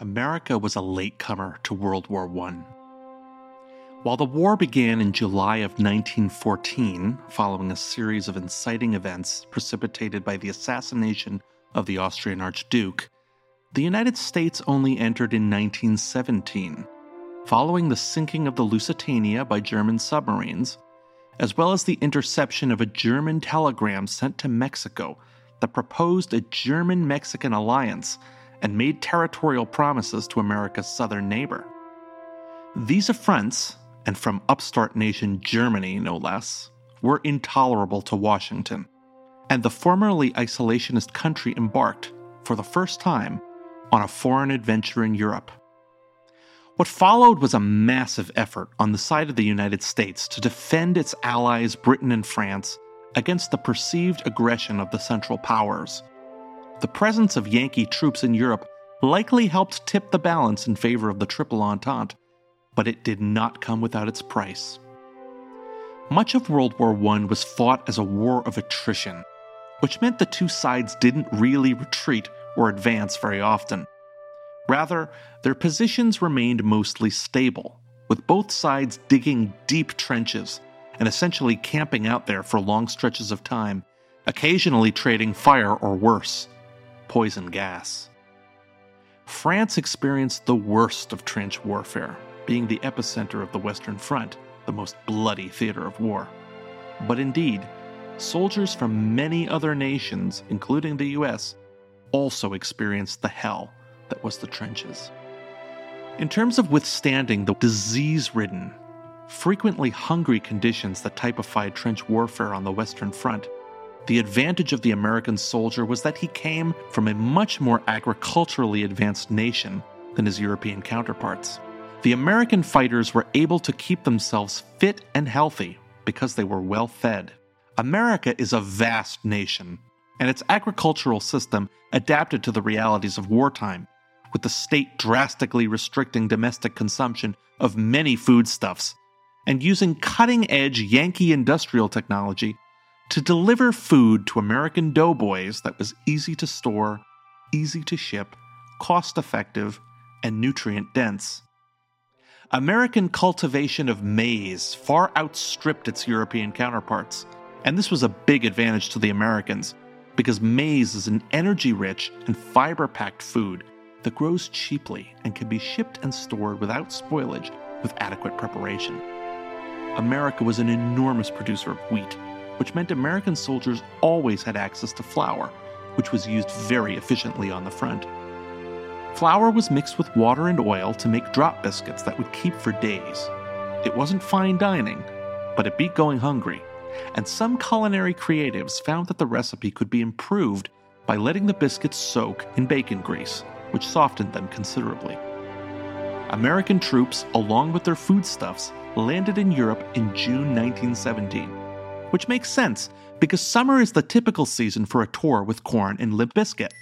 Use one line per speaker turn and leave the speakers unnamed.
America was a latecomer to World War I. While the war began in July of 1914, following a series of inciting events precipitated by the assassination of the Austrian Archduke, the United States only entered in 1917, following the sinking of the Lusitania by German submarines, as well as the interception of a German telegram sent to Mexico that proposed a German Mexican alliance and made territorial promises to America's southern neighbor. These affronts, and from upstart nation Germany no less, were intolerable to Washington, and the formerly isolationist country embarked, for the first time, on a foreign adventure in Europe. What followed was a massive effort on the side of the United States to defend its allies Britain and France against the perceived aggression of the Central Powers. The presence of Yankee troops in Europe likely helped tip the balance in favor of the Triple Entente, but it did not come without its price. Much of World War I was fought as a war of attrition, which meant the two sides didn't really retreat or advance very often. Rather, their positions remained mostly stable, with both sides digging deep trenches and essentially camping out there for long stretches of time, occasionally trading fire or worse poison gas. France experienced the worst of trench warfare, being the epicenter of the Western Front, the most bloody theater of war. But indeed, soldiers from many other nations, including the US, also experienced the hell that was the trenches. In terms of withstanding the disease ridden, frequently hungry conditions that typified trench warfare on the Western Front, the advantage of the American soldier was that he came from a much more agriculturally advanced nation than his European counterparts. The American fighters were able to keep themselves fit and healthy because they were well fed. America is a vast nation, and its agricultural system adapted to the realities of wartime, with the state drastically restricting domestic consumption of many foodstuffs and using cutting edge Yankee industrial technology to deliver food to American doughboys that was easy to store, easy to ship, cost effective, and nutrient dense. American cultivation of maize far outstripped its European counterparts, and this was a big advantage to the Americans because maize is an energy rich and fiber packed food that grows cheaply and can be shipped and stored without spoilage with adequate preparation. America was an enormous producer of wheat, which meant American soldiers always had access to flour, which was used very efficiently on the front. Flour was mixed with water and oil to make drop biscuits that would keep for days. It wasn't fine dining, but it beat going hungry, and some culinary creatives found that the recipe could be improved by letting the biscuits soak in bacon grease, which softened them considerably. American troops, along with their foodstuffs, landed in Europe in June 1917, which makes sense because summer is the typical season for a tour with Korn and Limp Bizkit.